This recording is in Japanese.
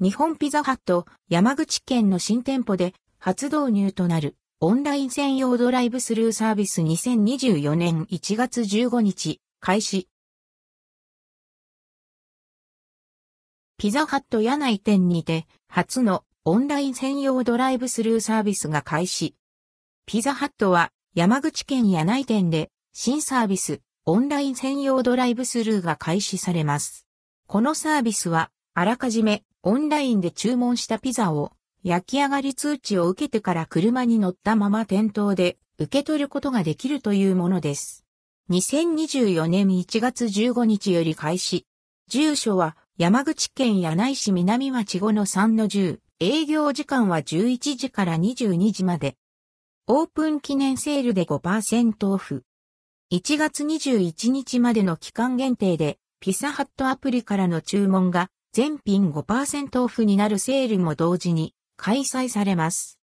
日本ピザハット山口県の新店舗で初導入となるオンライン専用ドライブスルーサービス2024年1月15日開始。ピザハット柳井店にて初のオンライン専用ドライブスルーサービスが開始。ピザハットは山口県柳井店で新サービスオンライン専用ドライブスルーが開始されます。このサービスはあらかじめオンラインで注文したピザを焼き上がり通知を受けてから車に乗ったまま店頭で受け取ることができるというものです。2024年1月15日より開始。住所は山口県柳井市南町5-3-10。営業時間は11時から22時まで。オープン記念セールで5%オフ。1月21日までの期間限定で、ピサハットアプリからの注文が全品5%オフになるセールも同時に開催されます。